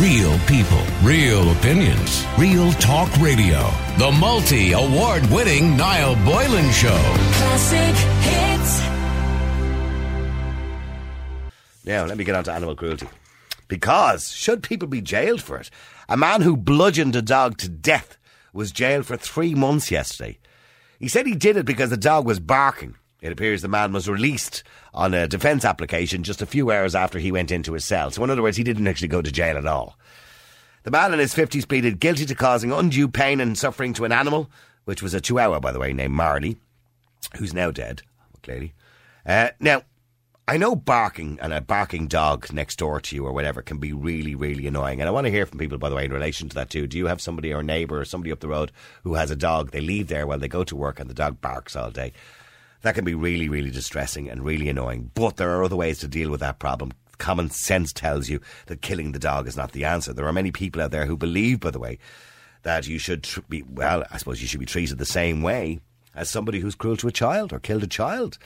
Real people, real opinions, real talk radio. The multi award winning Niall Boylan Show. Classic hits. Now, let me get on to animal cruelty. Because, should people be jailed for it? A man who bludgeoned a dog to death was jailed for three months yesterday. He said he did it because the dog was barking. It appears the man was released on a defence application just a few hours after he went into his cell. So, in other words, he didn't actually go to jail at all. The man in his 50s pleaded guilty to causing undue pain and suffering to an animal, which was a chihuahua, by the way, named Marley, who's now dead, clearly. Uh, now, I know barking and a barking dog next door to you or whatever can be really, really annoying. And I want to hear from people, by the way, in relation to that too. Do you have somebody or a neighbour or somebody up the road who has a dog? They leave there while they go to work and the dog barks all day. That can be really, really distressing and really annoying. But there are other ways to deal with that problem. Common sense tells you that killing the dog is not the answer. There are many people out there who believe, by the way, that you should tr- be, well, I suppose you should be treated the same way as somebody who's cruel to a child or killed a child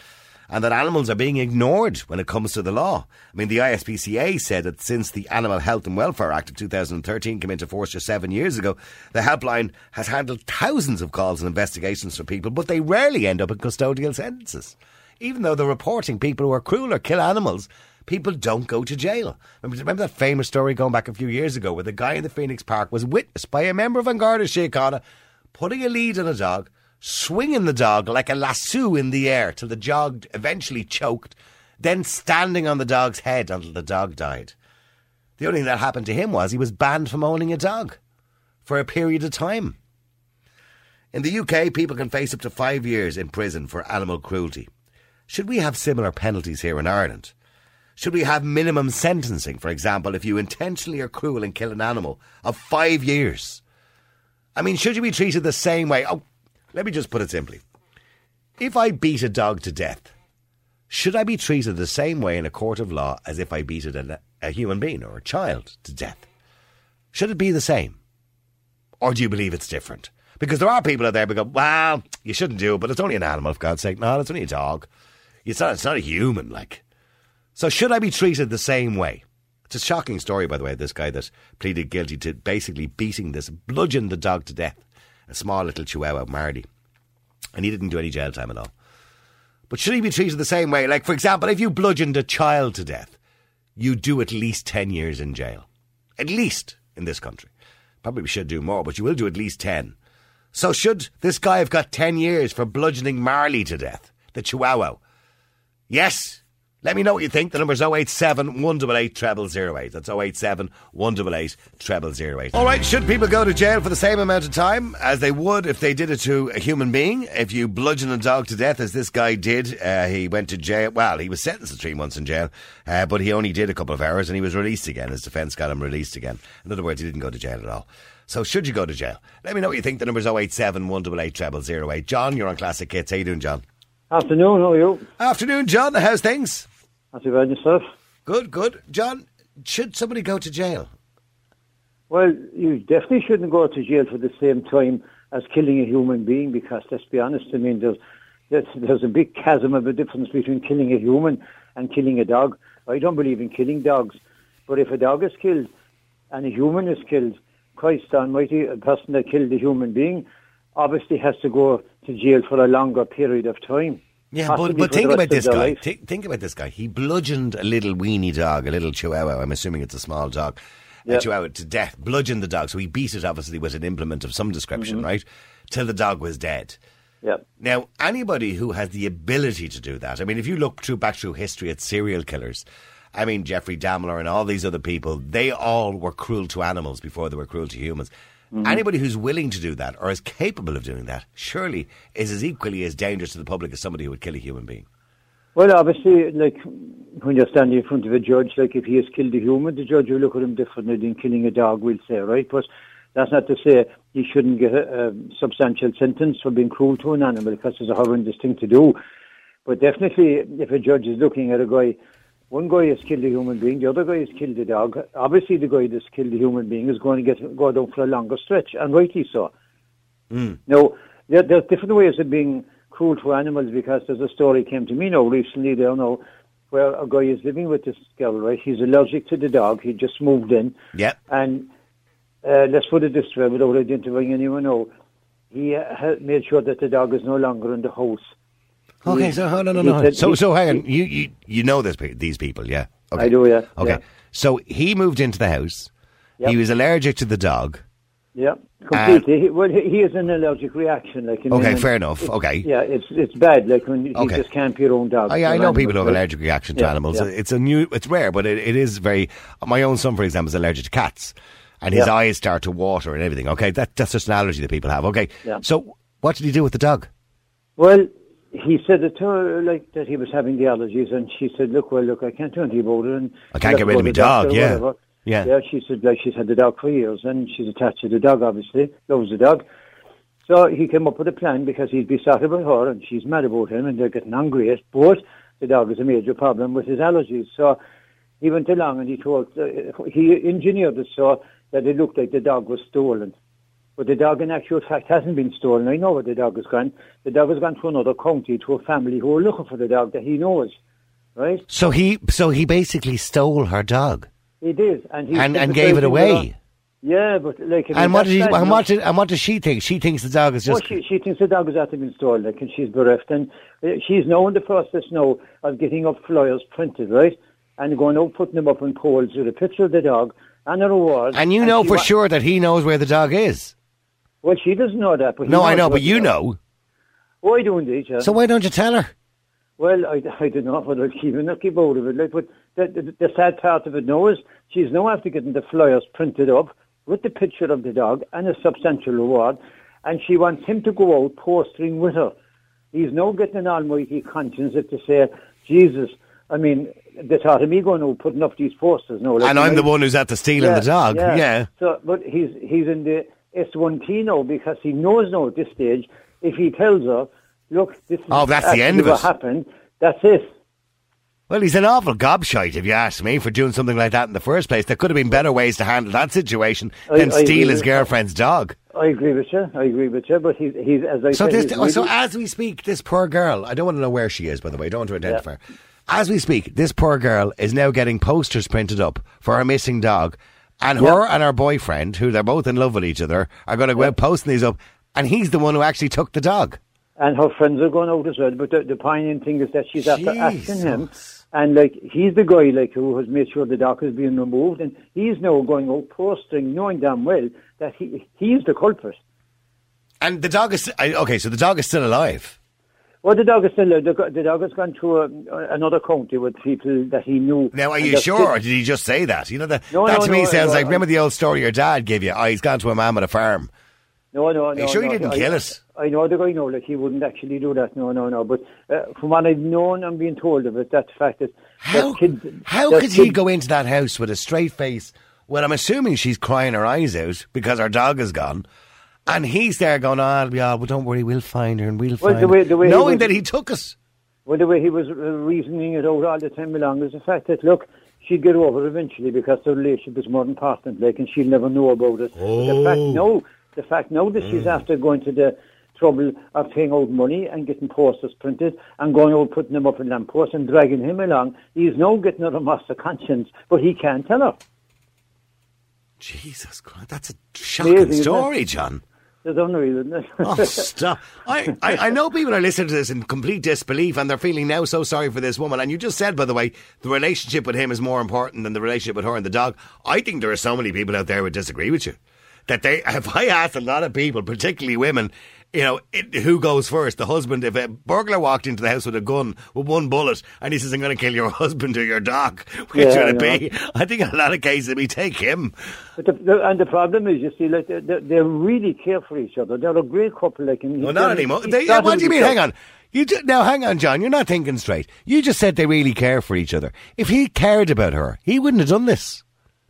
and that animals are being ignored when it comes to the law. I mean, the ISPCA said that since the Animal Health and Welfare Act of 2013 came into force just seven years ago, the helpline has handled thousands of calls and investigations for people, but they rarely end up in custodial sentences. Even though they're reporting people who are cruel or kill animals, people don't go to jail. Remember, that famous story going back a few years ago where the guy in the Phoenix Park was witnessed by a member of An Garda Síochána putting a lead on a dog swinging the dog like a lasso in the air till the dog eventually choked, then standing on the dog's head until the dog died. The only thing that happened to him was he was banned from owning a dog for a period of time. In the UK, people can face up to five years in prison for animal cruelty. Should we have similar penalties here in Ireland? Should we have minimum sentencing, for example, if you intentionally are cruel and kill an animal, of five years? I mean, should you be treated the same way? Oh, let me just put it simply. If I beat a dog to death, should I be treated the same way in a court of law as if I beat a, human being or a child to death? Should it be the same? Or do you believe it's different? Because there are people out there who go, well, you shouldn't do it, but it's only an animal, for God's sake. No, it's only a dog. It's not, it's not a human, like. So should I be treated the same way? It's a shocking story, by the way, this guy that pleaded guilty to basically beating this, bludgeoned the dog to death a small little chihuahua, Marley. And he didn't do any jail time at all. But should he be treated the same way? Like, for example, if you bludgeoned a child to death, you do at least 10 years in jail. At least in this country. Probably should do more, but you will do at least 10. So should this guy have got 10 years for bludgeoning Marley to death, the chihuahua? Yes, let me know what you think. The number's 087 188 0008. That's 087 188 0008. All right, should people go to jail for the same amount of time as they would if they did it to a human being? If you bludgeon a dog to death, as this guy did, uh, he went to jail. Well, he was sentenced to three months in jail, uh, but he only did a couple of hours and he was released again. His defence got him released again. In other words, he didn't go to jail at all. So should you go to jail? Let me know what you think. The number's 087 188 0008. John, you're on Classic Hits. How you doing, John? Afternoon, how are you? Afternoon, John. How's things? Not too bad yourself. Good, good. John, should somebody go to jail? Well, you definitely shouldn't go to jail for the same time as killing a human being because, let's be honest, I mean, there's, there's, there's a big chasm of a difference between killing a human and killing a dog. I don't believe in killing dogs, but if a dog is killed and a human is killed, Christ Almighty, a person that killed a human being obviously has to go to jail for a longer period of time. Yeah, but, but think about this guy. Think, think, about this guy. He bludgeoned a little weeny dog, a little chihuahua. I'm assuming it's a small dog. Yep. A chihuahua to death. Bludgeoned the dog. So he beat it, obviously, with an implement of some description, mm-hmm. right? Till the dog was dead. Yep. Now, anybody who has the ability to do that, I mean, if you look through back through history at serial killers, I mean, Jeffrey Dahmer and all these other people, they all were cruel to animals before they were cruel to humans. Mm-hmm. Anybody who's willing to do that or is capable of doing that surely is as equally as dangerous to the public as somebody who would kill a human being. Well, obviously, like when you're standing in front of a judge, like if he has killed a human, the judge will look at him differently than killing a dog, we'll say, right? But that's not to say he shouldn't get a, a substantial sentence for being cruel to an animal because it's a horrendous thing to do. But definitely, if a judge is looking at a guy one guy has killed a human being, the other guy has killed a dog. Obviously, the guy that's killed a human being is going to get go down for a longer stretch, and rightly so. Mm. Now, there, there's different ways of being cruel to animals because there's a story came to me now recently. There now where a guy is living with this girl, right? He's allergic to the dog. He just moved in. Yeah. And uh, let's put it this way, without identifying anyone, no. He uh, made sure that the dog is no longer in the house. Okay, He- so hold on, no, he no. So, he- so hang on. he- You, you, you know this, these people, yeah? Okay. I do, yeah. Okay. yeah. So he moved into the house. Yep. He was allergic to the dog. Yeah, completely. He- well, he, he has an allergic reaction. Like, I mean, Okay, fair enough. Okay. Yeah, it's it's bad. Like when you Okay. just can't be your own dog. Oh, yeah, I know people who have allergic reaction to Yeah, animals. yeah. It's a new, it's rare, but it, it is very. My own son, for example, is allergic to cats, and his Yeah. eyes start to water and everything. Okay, that that's just an allergy that people have. Okay, Yeah. so what did he do with the dog? Well, he said it to her like that he was having the allergies, and she said, "Look, well, look, I can't do anything about it." And I can't get rid of my the dog, yeah. whatever. Yeah. yeah. She said, like she's had the dog for years, and she's attached to the dog. Obviously, loves the dog. So he came up with a plan because he'd be sorry about her, and she's mad about him, and they're getting angry. at- But the dog is a major problem with his allergies. So he went along and he told uh, he engineered it so that it looked like the dog was stolen. But the dog, in actual fact, hasn't been stolen. I know where the dog has gone. The dog has gone to another county to a family who are looking for the dog that he knows, right? So he, so he basically stole her dog He did, and he and and gave it away. Yeah, but like, I mean, And what did he, and what did, and what does she think? She thinks the dog is Well, just. she, she thinks the dog has actually been stolen, like, and she's bereft. And uh, she's now in the process now of getting up flyers printed, right? And going out putting them up on poles with a picture of the dog and a reward. and you know for wa- sure that he knows where the dog is. Well, she doesn't know that. But No, I know, but you know. Oh, I do indeed, yeah. So why don't you tell her? Well, I, I don't know whether I'll keep or keep out of it. Like, but the, the, the sad part of it now is she's now after getting the flyers printed up with the picture of the dog and a substantial reward, and she wants him to go out postering with her. He's now getting an almighty conscience to say, Jesus, I mean, the thought of me going out putting up these posters now. like, And I'm you the one who's at the stealing the dog. Yeah. So, but he's he's in the S1T because he knows now at this stage if he tells her, look, this is Oh, that's the end of what it. happened. That's it. Well, he's an awful gobshite, if you ask me, for doing something like that in the first place. There could have been better ways to handle that situation than I steal his girlfriend's dog. I agree with you. I agree with you. But he's he's as I So, said, this, oh, so as we speak, this poor girl, I don't want to know where she is, by the way, I don't want to identify her. As we speak, this poor girl is now getting posters printed up for her missing dog. And her and her boyfriend, who they're both in love with each other, are going to go out posting these up. And he's the one who actually took the dog. and her friends are going out as well. But the, the poignant thing is that she's after asking him, and like he's the guy like who has made sure the dog is being removed, and he's now going out posting, knowing damn well that he he's the culprit. And the dog is. Okay, so the dog is still alive. Well, the dog is still the, the dog has gone to a, another county with people that he knew. Now, are you sure, or did he just say that? You know, that, No, that no, to me no, sounds like, remember the old story your dad gave you? Oh, he's gone to a man with a farm. No, no, you no. sure he didn't I, kill it? I know the guy. No, like he wouldn't actually do that. No, no, no. But uh, from what I've known and been told of it, that fact that How, that kids, how that could he go into that house with a straight face? Well, I'm assuming she's crying her eyes out because her dog is gone. And he's there going, oh, yeah, well, don't worry, we'll find her and we'll Well, find the way- her. the way he Knowing was- that he took us. Well, the way he was uh, reasoning it out all the time along is the fact that look, she'd get over eventually because the relationship is more important, like, and she'll never know about it. But The fact no, the fact now that she's after going to the trouble of paying out money and getting posters printed and going out putting them up in lampposts and dragging him along, he's now getting a remorse of conscience, but he can't tell her. Jesus Christ, that's a shocking Amazing, story, John. Unreal, isn't it? Oh, stop. I, I, I know people are listening to this in complete disbelief and they're feeling now so sorry for this woman. And you just said, by the way, the relationship with him is more important than the relationship with her and the dog. I think there are so many people out there who would disagree with you. That they, if I asked a lot of people, particularly women, you know, it, who goes first? The husband. If a burglar walked into the house with a gun with one bullet and he says, I'm going to kill your husband or your dog, which Yeah, would it be? I think in a lot of cases we take him. But the, the, and the problem is, you see, like they, they, they really care for each other. They're a great couple. Like, and Well, not anymore. he They, what do you mean? Hang on. You now, hang on, John. You're not thinking straight. You just said they really care for each other. If he cared about her, he wouldn't have done this.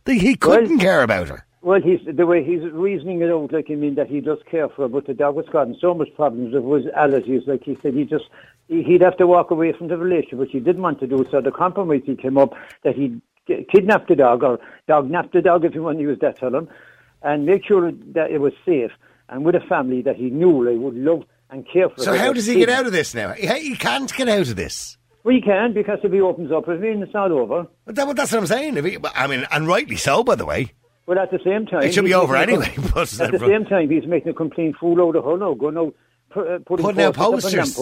He couldn't care about her. Well, he's the way he's reasoning it out, like I mean that he does care for her, but the dog was causing so much problems with his allergies. Like he said, he just he- he'd have to walk away from the relationship, which he didn't want to do. So the compromise he came up that he'd kidnap the dog or dog the dog if you want to use that term, and make sure that it was safe and with a family that he knew like would love and care for. So how does he get out of this now? He, he can't get out of this. We can because if he opens up, I mean, it's not over. But that, that's what I'm saying. If he, I mean, and rightly so, by the way. But at the same time, It should be over anyway, at the same time, he's making a complete fool out of her now. Going out, uh, putting, Putting out posters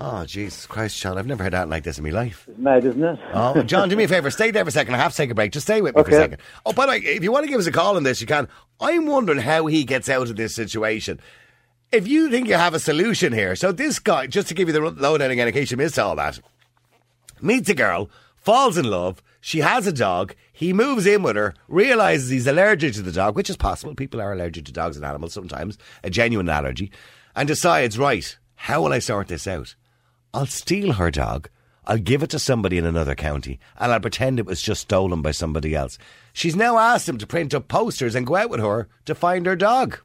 Oh, Jesus Christ, Sean, I've never heard that like this in my life. It's mad, isn't it? Oh, John, do me a favour. Stay there for a second. I have to take a break. Just stay with me for a second. Oh, by the way, if you want to give us a call on this, you can. I'm wondering how he gets out of this situation. If you think you have a solution here, so this guy, just to give you the lowdown again, in case you missed all that, meets a girl, falls in love. She has a dog. He moves in with her, realizes he's allergic to the dog, which is possible. People are allergic to dogs and animals sometimes, a genuine allergy, and decides, right, how will I sort this out? I'll steal her dog. I'll give it to somebody in another county, and I'll pretend it was just stolen by somebody else. She's now asked him to print up posters and go out with her to find her dog.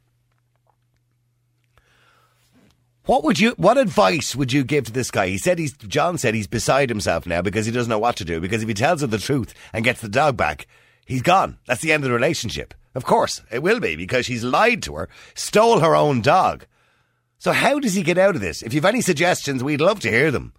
What would you? What advice would you give to this guy? He said he's. John said he's beside himself now because he doesn't know what to do. Because if he tells her the truth and gets the dog back, he's gone. That's the end of the relationship. Of course, it will be because she's lied to her, stole her own dog. So how does he get out of this? If you've any suggestions, we'd love to hear them.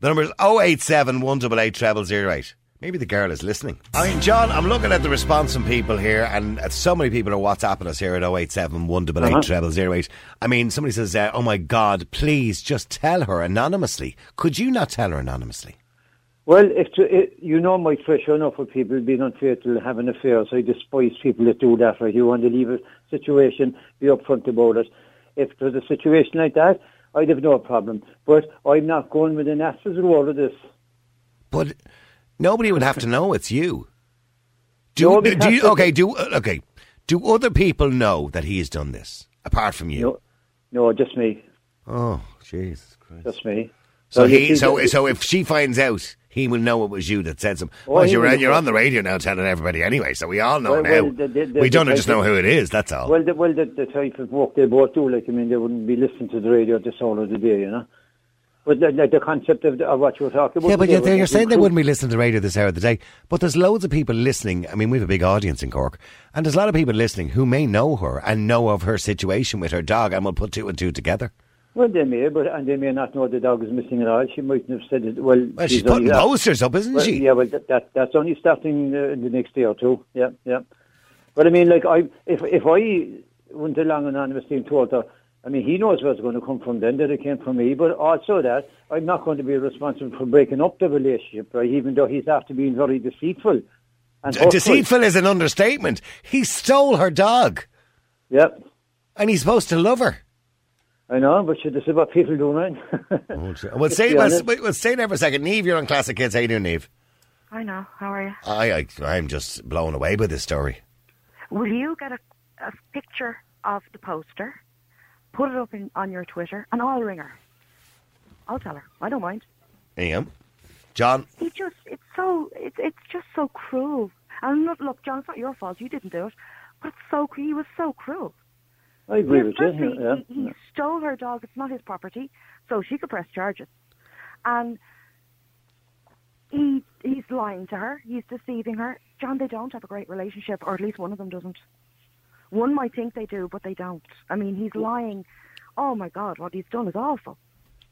The number is 087 188 0008. Maybe the girl is listening. I mean, John, I'm looking at the response from people here, and uh, so many people are WhatsApping us here at 087 188 0008. I mean, somebody says, uh, Oh my God, please just tell her anonymously. Could you not tell her anonymously? Well, if to, it, you know my pressure enough for people being unfaithful, having affairs. I despise people that do that. Right, you want to leave a situation, be upfront about it. If there's a situation like that, I'd have no problem. But I'm not going with an ass's roll of this. But nobody would have to know it's you. Do, do you, okay, do, uh, okay. Do other people know that he has done this, apart from you? No, no, just me, Oh, Jesus Christ. just me. So you he, so so if she finds out, he will know it was you that said something. Well, Well, you're you're on the radio now telling everybody anyway, so we all know Well, now. well, the- the- the- we don't just know who it is. That's all. Well, the, well, the, the type of work they both do, like I mean, they wouldn't be listening to the radio at this hour of the day, you know. But the, the, the concept of, of what you were talking about. yeah, but you're, you're saying they wouldn't be listening to the radio this hour of the day. But there's loads of people listening. I mean, we have a big audience in Cork, and there's a lot of people listening who may know her and know of her situation with her dog, and will put two and two together. Well, they may, but and they may not know the dog is missing at all. She mightn't have said it. Well, Well, she's putting that- posters up, isn't Well, she? Yeah, well, that, that that's only starting uh, in the next day or two. Yeah, yeah. But I mean, like, I if if I went along anonymously and told her, I mean, he knows where it's going to come from then, that it came from me, but also that I'm not going to be responsible for breaking up the relationship, right, even though he's after being very deceitful. And D- Deceitful is an understatement. He stole her dog, Yep. and he's supposed to love her. I know, but shit, this is what people do, man. Oh, well, stay, be well, honest. s- well, stay there for a second. Neve, you're on Classic Hits. How you doing, Neve? I know. How are you? I, I, I'm just blown away by this story. Will you get a, a picture of the poster, put it up in, on your Twitter, and I'll ring her. I'll tell her. I don't mind. Am, John, He just, it's so, it's it's just so cruel. And look, look, John, it's not your fault. You didn't do it. But it's so, cru- he was so cruel. I agree Yes, with you. firstly, Yeah, he, he stole her dog. It's not his property, so she could press charges. And he he's lying to her. He's deceiving her. John, they don't have a great relationship, or at least one of them doesn't. One might think they do, but they don't. I mean, he's lying. Oh my God, what he's done is awful.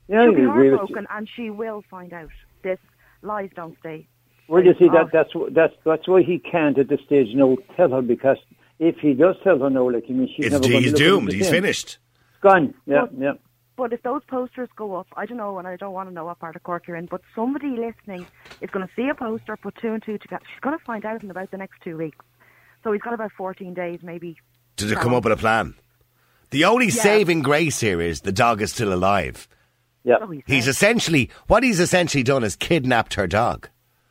yeah, She'll be agree with you. heartbroken, and she will find out. This lies don't stay. Well, you see, that, that's wh- that's that's why he can't at this stage no tell her because if he does tell her no, like I mean, she's it's, never going he's to look at him doomed. He's finished. Gone. Yeah, Well, yeah. But if those posters go up, I don't know, and I don't want to know what part of Cork you're in, but somebody listening is going to see a poster, put two and two together. She's going to find out in about the next two weeks. So he's got about 14 days, maybe. Did it come up with a plan? The only saving grace here is the dog is still alive. Yeah, he's He's essentially what he's essentially done is kidnapped her dog.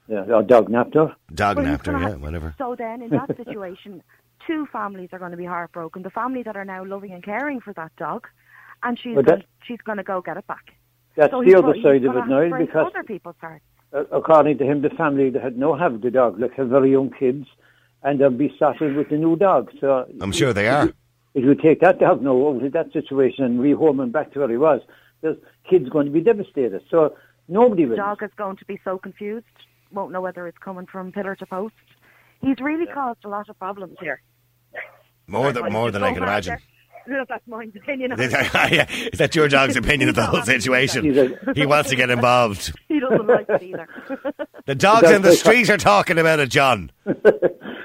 yeah. Or dog napped her. Dog Well, napped her, yeah, whatever. So then, in that situation, two families are going to be heartbroken. The family that are now loving and caring for that dog, and she's But going, that- she's going to go get it back. That's so the other go- side of it have now because other people's hearts. uh, according to him, the family that had no have the dog, like have very young kids, and they'll be saddled with the new dog. So I'm sure they are. If you take that dog now out of that situation and rehome him back to where he was, the kids going to be devastated. So nobody The will. dog is going to be so confused, won't know whether it's coming from pillar to post. He's really caused a lot of problems here. More than more than I can imagine. there. That's mine's opinion. Oh, yeah, Is that your dog's opinion of the whole situation? A- He wants to get involved. he doesn't like it either. The dogs in the like- street are talking about it, John.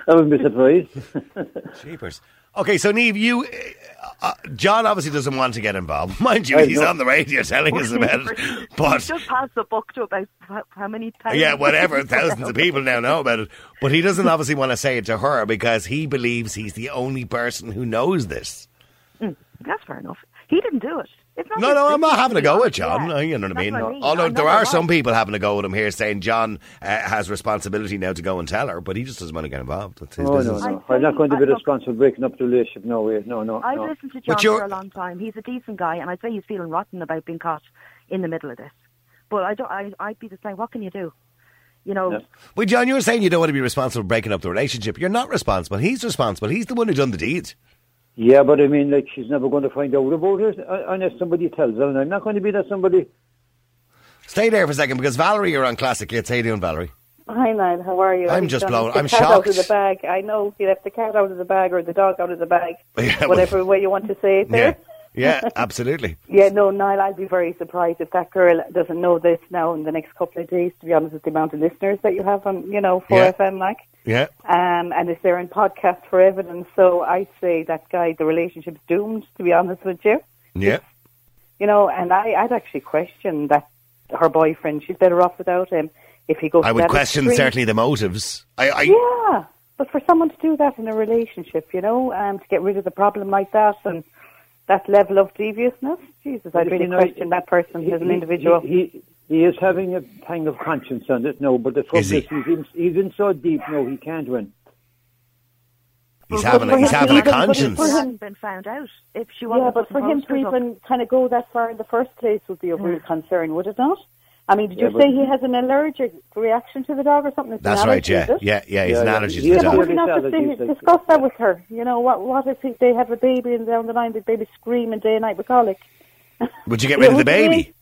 I wouldn't be surprised. Jeepers. Okay, so Neve, you, uh, uh, John obviously doesn't want to get involved. Mind you, I he's know. on the radio telling us about it. He's But just passed the book to about how, how many times? yeah, whatever, thousands of people now know about it. But he doesn't obviously want to say it to her because he believes he's the only person who knows this. That's fair enough. He didn't do it. It's not No, no, I'm not having to a go with. John. Yeah. uh, You know what I mean? what I mean. Although I'm there are some people having a go with him here saying John uh, has responsibility now to go and tell her, but he just doesn't want to get involved. That's his Oh, no, business. no. I'd I'm not going to be I- responsible for breaking up the relationship. No way. No, no, I've no. listened to John for a long time. He's a decent guy, and I'd say he's feeling rotten about being caught in the middle of this. But I don't. I, I'd be the same. What can you do? You know, Yeah. Well, John, you were saying you don't want to be responsible for breaking up the relationship. You're not responsible. He's responsible. He's the one who done the deed. Yeah, but I mean, like, she's never going to find out about it uh, unless somebody tells her, and I'm not going to be that somebody. Stay there for a second because Valerie, you're on Classic Hits. How you doing, Valerie? Hi, Niall. How are you? I'm He's just done blown- I'm cat out of shocked. the bag. I know he left the cat out of the bag or the dog out of the bag. Yeah, well- Whatever way you want to say it Yeah, there. Yeah, absolutely. Yeah, no, Niall, I'd be very surprised if that girl doesn't know this now in the next couple of days, to be honest with the amount of listeners that you have on, you know, 4FM, like. Yeah, Um, and it's there in podcast for evidence. So I'd say that guy, the relationship's doomed, to be honest with you. yeah. You know, and I, I'd actually question that her boyfriend, she's better off without him if he goes I would question extreme. certainly the motives. I, I Yeah, but for someone to do that in a relationship, you know, um, to get rid of the problem like that and that level of deviousness, Jesus, I'd You really know, question that person he- as an individual. He, he, he is having a pang of conscience on it, no, but the trouble Is is, he? he's, in, he's in so deep, no, he can't win. he's Well, having a, he's for having a but conscience. for him- hadn't been found out. If she yeah, wasn't but for him to posters up. even kind of go that far in the first place would be a real concern, would it not? I mean, did Yeah, you but- say he has an allergic reaction to the dog or something? It's an That's right. allergy, Yeah, yeah, yeah. He's Yeah, an yeah. allergy He to the Yeah, dog. would you not Serious say- discuss that with her? You know, what what if they have a baby and down the line the baby's screaming day and night with colic? Would you get rid of the Yeah, would you? baby?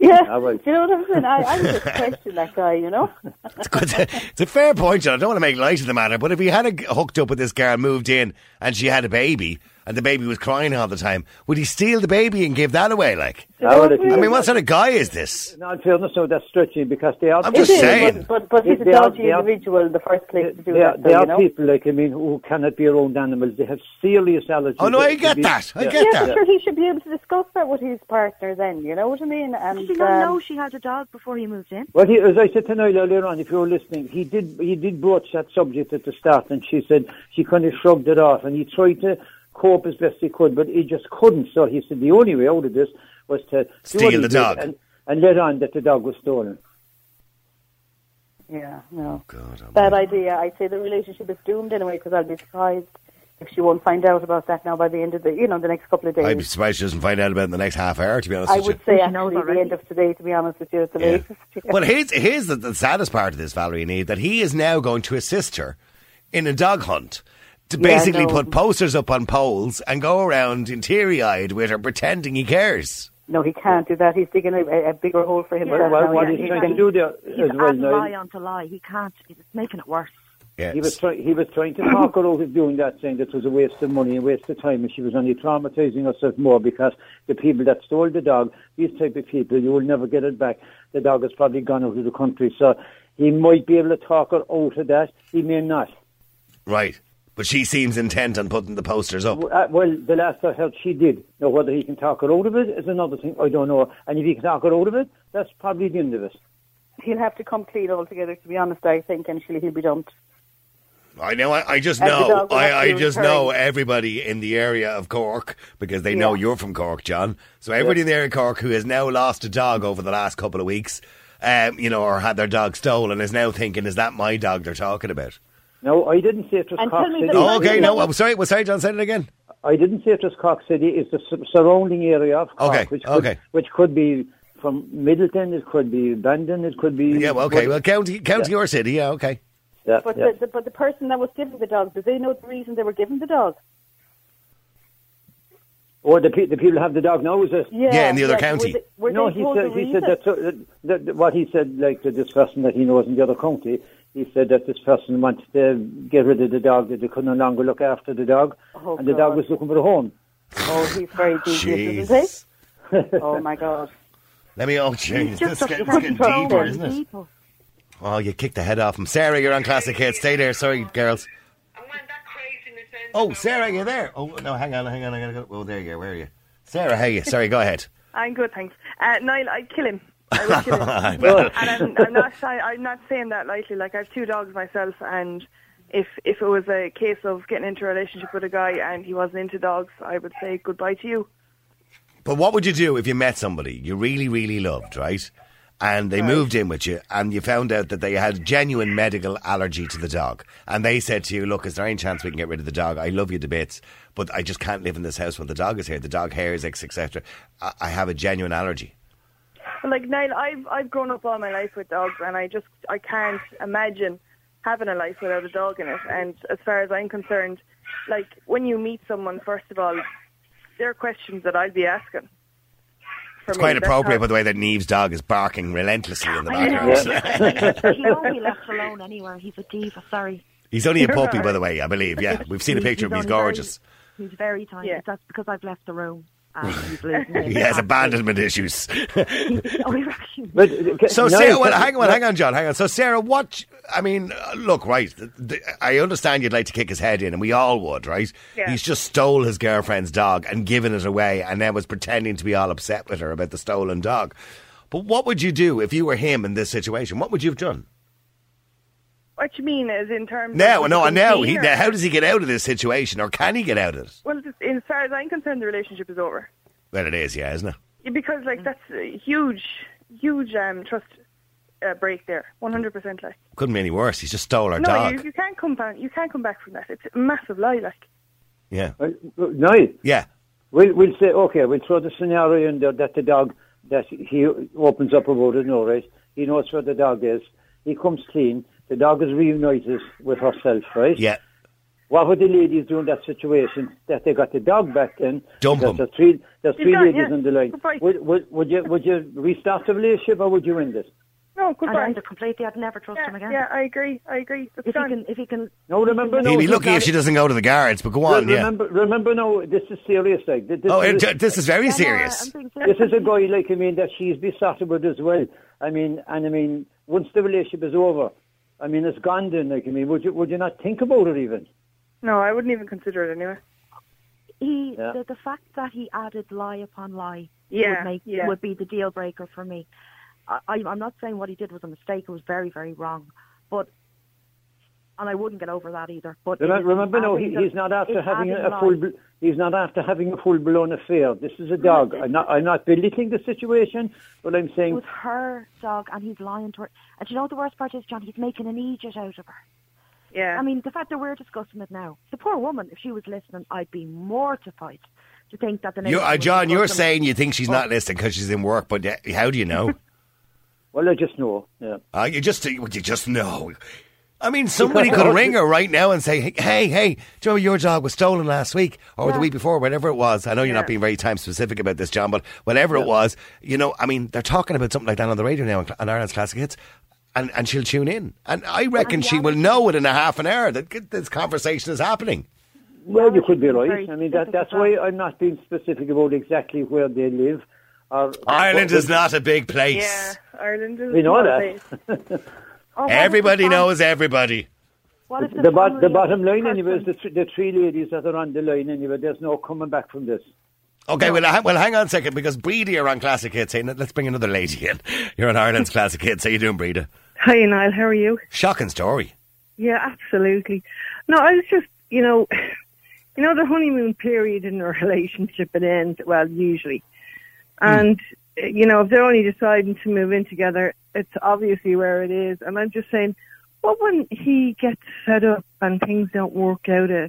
Yeah, Ah, well. do you know what I'm saying? I, I would just question that guy, you know? It's, good. it's a fair point, John. I don't want to make light of the matter, but if he had a, hooked up with this girl, moved in, and she had a baby, and the baby was crying all the time, would he steal the baby and give that away? Like, well, if he- I mean, what sort of guy is this? No, in fairness, no, that's stretching because they are. I'm just is, saying. But, but, but he's a They are- dodgy are- individual in the first place to do They that, they though, are know? people like I mean who cannot be around animals. They have serious allergies. Oh no, I They- get they- that. I yeah. get yeah, that. sure, he should be able to discuss that with his partner then, you know what I mean? And, Did she not um, know she had a dog before he moved in? Well, he, as I said to Niall earlier on, if you were listening, he did he did broach that subject at the start, and she said she kind of shrugged it off, and he tried to cope as best he could, but he just couldn't. So he said the only way out of this was to Steal the dog. and, and let on that the dog was stolen. Yeah, no. Oh, God, I'm- Bad idea. I'd say the relationship is doomed anyway because I'll be surprised if she won't find out about that now by the end of the, you know, the next couple of days. I'd be surprised she doesn't find out about it in the next half hour, to be honest I with would you. say She actually the end of today, to be honest with you, at the Yeah. latest. Well, here's, here's the, the saddest part of this, Valerie Need, that he is now going to assist her in a dog hunt to Yeah, basically no. put posters up on poles and go around in teary eyed with her pretending he cares. No, he can't do that. He's digging a, a bigger hole for himself. Well, well, now. what He- he's he trying can- to do there uh, He's as well, adding lie Niall, onto lie. He can't. It's making it worse. Yes. he was trying he was trying to talk her out of doing that, saying that it was a waste of money and waste of time, and she was only traumatizing herself more because the people that stole the dog, these type of people, you will never get it back. The dog has probably gone out of the country, so he might be able to talk her out of that. He may not. Right. But she seems intent on putting the posters up. Uh, well, the last I heard, she did. Now, whether he can talk her out of it is another thing. I don't know. And if he can talk her out of it, that's probably the end of it. He'll have to come clean altogether, to be honest, I think, and she'll, he'll be dumped. I know. I, I just know. dog will have I, I just return. know everybody in the area of Cork because they know you're from Cork, John. So everybody in the area of Cork who has now lost a dog over the last couple of weeks, um, you know, or had their dog stolen, is now thinking, "Is that my dog they're talking about?" No, I didn't say it was And Cork tell me City. the- Oh, okay. No, I'm sorry. Well, sorry, John. said it again. I didn't say it was Cork City. It's the surrounding area of Cork, Okay, which, could, okay. which could be from Midleton, it could be Bandon, it could be... Yeah. Well, okay. Well, county, county, Yeah. or city. Yeah. Okay. yeah, But, yeah. the, the, but the person that was given the dog, did they know the reason they were given the dog? Or the, pe- the people have the dog now, is it? Yeah, in the other county. Were they, were no, he said, the he said reason? that, that, that what he said, like to this person that he knows in the other county, he said that this person wanted to get rid of the dog, that they could no longer look after the dog, Oh, and the dog was looking for a home. Oh, he's very devious, isn't he? Oh my God. Let me. Oh, jeez. He's This just such getting, getting deeper, isn't it? people. Oh, you kicked the head off him. Sarah, you're on Classic Hits. Stay there. Sorry, girls. Oh, Sarah, you're there. Oh, no, hang on, hang on. I gotta go. Oh, there you are. Where are you? Sarah, how are you? Sorry, go ahead. I'm good, thanks. Uh, Niall, I'd kill him. I would kill him. Well, and I'm, I'm not I, I'm not saying that lightly. Like I have two dogs myself, and if if it was a case of getting into a relationship with a guy and he wasn't into dogs, I would say goodbye to you. But what would you do if you met somebody you really, really loved, right? And they moved in with you, and you found out that they had genuine medical allergy to the dog. And they said to you, Look, is there any chance we can get rid of the dog? I love you to bits, but I just can't live in this house when the dog is here. The dog hairs, etc. I, I have a genuine allergy. But like Niall, I've I've grown up all my life with dogs, and I just I can't imagine having a life without a dog in it. And as far as I'm concerned, like when you meet someone, first of all, there are questions that I'd be asking. It's me. quite That's appropriate, how- by the way, that Neve's dog is barking relentlessly in the I background. know. he won't be left alone anywhere. He's a diva. Sorry. He's only a puppy, by the way, I believe. Yeah, we've seen a He's- picture of him. He's only very- gorgeous. He's very tiny. Yeah. That's because I've left the room. And he's losing it. He has abandonment issues. Oh, he actually- But, So, Niall, Sarah, well, hang on, hang on, John, hang on. So, Sarah, what? I mean, uh, look, right. th- th- I understand you'd like to kick his head in, and we all would, right? Yeah. He's just stole his girlfriend's dog and given it away, and then was pretending to be all upset with her about the stolen dog. But what would you do if you were him in this situation? What would you have done? What you mean is in terms Now, of no, being now, he, now, how does he get out of this situation, or can he get out of it? Well, just- as far as I'm concerned, the relationship is over. Well, it is, yeah, isn't it? Yeah, Because like that's a huge, huge um, trust uh, break there. One hundred percent. Like Couldn't be any worse. He's just stole our no, dog. you, you can't come back. You can't come back from that. It's a massive lie. Like Yeah, Uh, Niall, yeah. we'll, we'll say, okay, we'll throw the scenario in there that the dog, that he opens up about it, no, right? He knows where the dog is. He comes clean. The dog is reunited with herself, right? Yeah. What would the ladies do in that situation? That they got the dog back then? Dump There's him. There's three, there's three gone, ladies yeah. on the line. Goodbye. Would, would, would you would you restart the relationship or would you end it? no, I'd goodbye. end it completely. I'd never trust him again. yeah, I agree. I agree. That's If he can, if he can. No, remember, no. He'd be lucky if she doesn't go to the guards, but go on, Re- yeah. Remember, remember, no. This is serious. Like this, Oh, is, it, this is very Yeah, no, serious. I'm this is a guy like I mean that she's besotted with as well. I mean, and I mean, once the relationship is over, I mean, it's gone. Then, like I mean, would you would you not think about it even? No, I wouldn't even consider it anyway. He, Yeah. the, the fact that he added lie upon lie Yeah, would make yeah. would be the deal breaker for me. I, I, I'm not saying what he did was a mistake; it was very, very wrong. But and I wouldn't get over that either. But Remember, remember no, he, he's not after having a, a full. He's not after having a full blown affair. This is a dog. I'm not. I'm not belittling the situation, but I'm It saying was her dog, and he's lying to her. And do you know what the worst part is, John? He's making an idiot out of her. Yeah. I mean, the fact that we're discussing it now, the poor woman, if she was listening, I'd be mortified to think that the You, uh, John, you're discussing- saying you think she's not listening because she's in work, but uh, how do you know? well, I just know. Yeah. uh, you just you just know. I mean, somebody could ring her right now and say, "Hey, hey, do you remember your dog was stolen last week or the week before, whatever it was?" I know you're not being very time specific about this, John, but whatever it was, you know, I mean, they're talking about something like that on the radio now on, on Ireland's Classic Hits. And, and she'll tune in. And I reckon And she will other- know within a half an hour that this conversation is happening. Well, you could be right. I mean, that, that's why. I'm not being specific about exactly where they live. Or, Ireland is not a big place. yeah, Ireland is. We know not a that. place. Oh, Everybody knows everybody. What the, The, bot- the bottom this line, anyway, is the, th- the three ladies that are on the line, anyway. There's no coming back from this. Okay, well, ha- well, hang on a second because Breeda are on Classic Hits. Hey, let's bring another lady in. You're on Ireland's Classic Hits. How you doing, Breeda? Hi, Niall. How are you? Shocking story. Yeah, absolutely. No, I was just, you know, you know, the honeymoon period in a relationship it ends well usually, and uh, you know, if they're only deciding to move in together, it's obviously where it is. And I'm just saying, what when he gets fed up and things don't work out? Uh,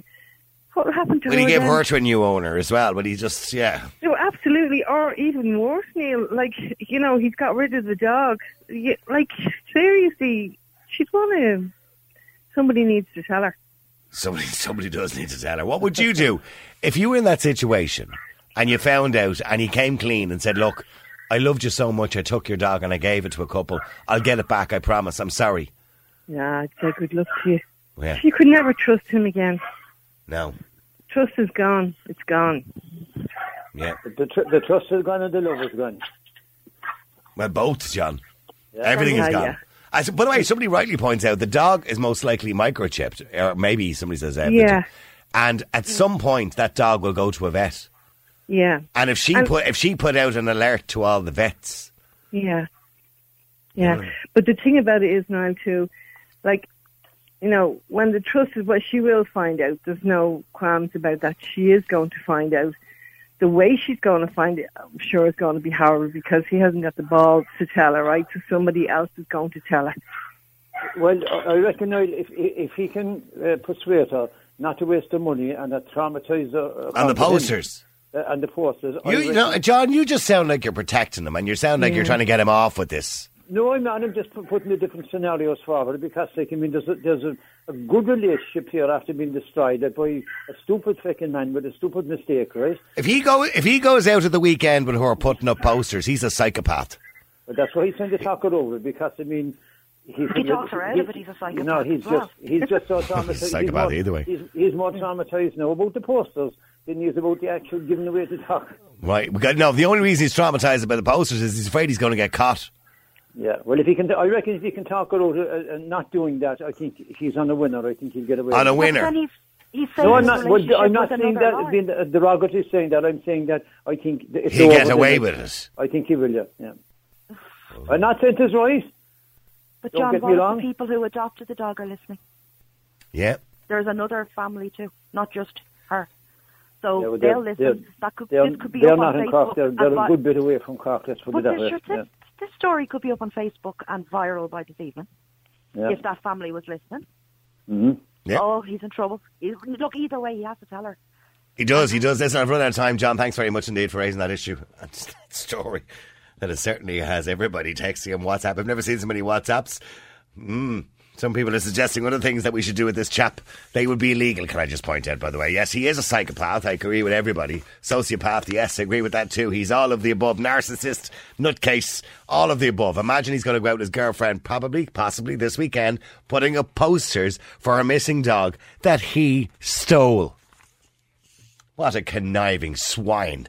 what will happen to Well, her? he gave then? her to a new owner as well, but he just, yeah. No, absolutely, or even worse, Niall. Like you know, he's got rid of the dog. Like seriously, she's one of. Somebody needs to tell her. Somebody, somebody does need to tell her. What would you do if you were in that situation and you found out and he came clean and said, look, I loved you so much, I took your dog and I gave it to a couple. I'll get it back, I promise. I'm sorry. Yeah, I'd say good luck to you. Yeah, You could never trust him again. No. Trust is gone. It's gone. Yeah. The, tr- the trust is gone and the love is gone. Well, both, John. Everything is gone. yeah. I s- by the way, somebody rightly points out the dog is most likely microchipped, or maybe somebody says that. Yeah. And at mm. some point, that dog will go to a vet. Yeah, And if she And- put if she put out an alert to all the vets, yeah, yeah. Mm. But the thing about it is now too, like, you know, when the trust is what she will find out. There's no qualms about that. She is going to find out. The way she's going to find it, I'm sure, is going to be horrible because he hasn't got the balls to tell her, right? So somebody else is going to tell her. Well, I I reckon now if if he can uh, persuade her not to waste the money and not traumatise her. And the posters. Uh, and the posters. I You, you know, John, you just sound like you're protecting him, and you sound like you're trying to get him off with this. No, I'm not. I'm just putting the different scenarios forward because, like, I mean, there's a, there's a, a good relationship here after being destroyed by a stupid fucking man with a stupid mistake, right? If he go, if he goes out at the weekend with her putting up posters, he's a psychopath. But that's why he's trying to talk it over because, I mean, he's He talks her out of it, he's a psychopath No, he's as well. just he's just so traumatized. He's a psychopath more, either way. He's, he's more traumatized now about the posters than he is about the actual giving away the dog. Right? We got, no, the only reason he's traumatized about the posters is he's afraid he's going to get caught. Yeah, well, if he can, I reckon if he can talk her out uh, not doing that, I think he's on a winner. I think he'll get away. On a winner. But then he's, he's saying No, I'm his not. Well, I'm not saying that. lie. Being the, derogatory saying that. I'm saying that I think that if He'll they're get away the- with it. I think he will. Yeah, yeah. I'm not saying it's right. But Don't John, get what me wrong. the people who adopted the dog are listening? Yeah. There's another family too, not just her. So Yeah, well, they'll they're- listen. that could, They're, this could be they're up not on in Facebook. Cork. They're, they're a good bit away from Cork. Let's put But it that this, way. sure, Yeah. This, this story could be up on Facebook and viral by this evening Yeah. if that family was listening. hmm Yeah. Oh, he's in trouble. He, look, either way, he has to tell her. He does, he does. Listen, I've run out of time, John. Thanks very much indeed for raising that issue. And that story that it certainly has everybody texting him WhatsApp. I've never seen so many WhatsApps. Mm. Some people are suggesting other things that we should do with this chap. They would be illegal, can I just point out, by the way. Yes, he is a psychopath. I agree with everybody. Sociopath, yes, I agree with that too. He's all of the above. Narcissist, nutcase, all of the above. Imagine he's going to go out with his girlfriend, probably, possibly this weekend, putting up posters for a missing dog that he stole. What a conniving swine.